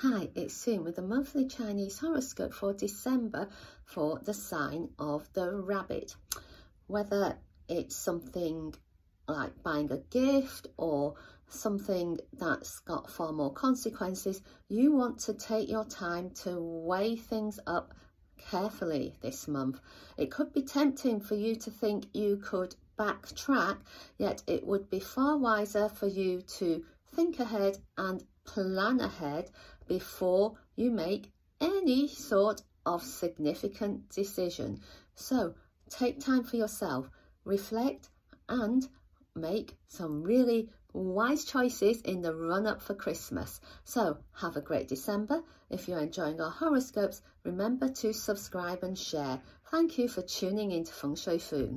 Hi, it's Foon with the monthly Chinese horoscope for December for the sign of the rabbit. Whether it's something like buying a gift or something that's got far more consequences, you want to take your time to weigh things up carefully this month. It could be tempting for you to think you could backtrack, yet it would be far wiser for you to think ahead and plan ahead before you make any sort of significant decision. So take time for yourself, reflect and make some really wise choices in the run up for Christmas. So have a great December. If you're enjoying our horoscopes, remember to subscribe and share. Thank you for tuning in to Feng Shui Foon.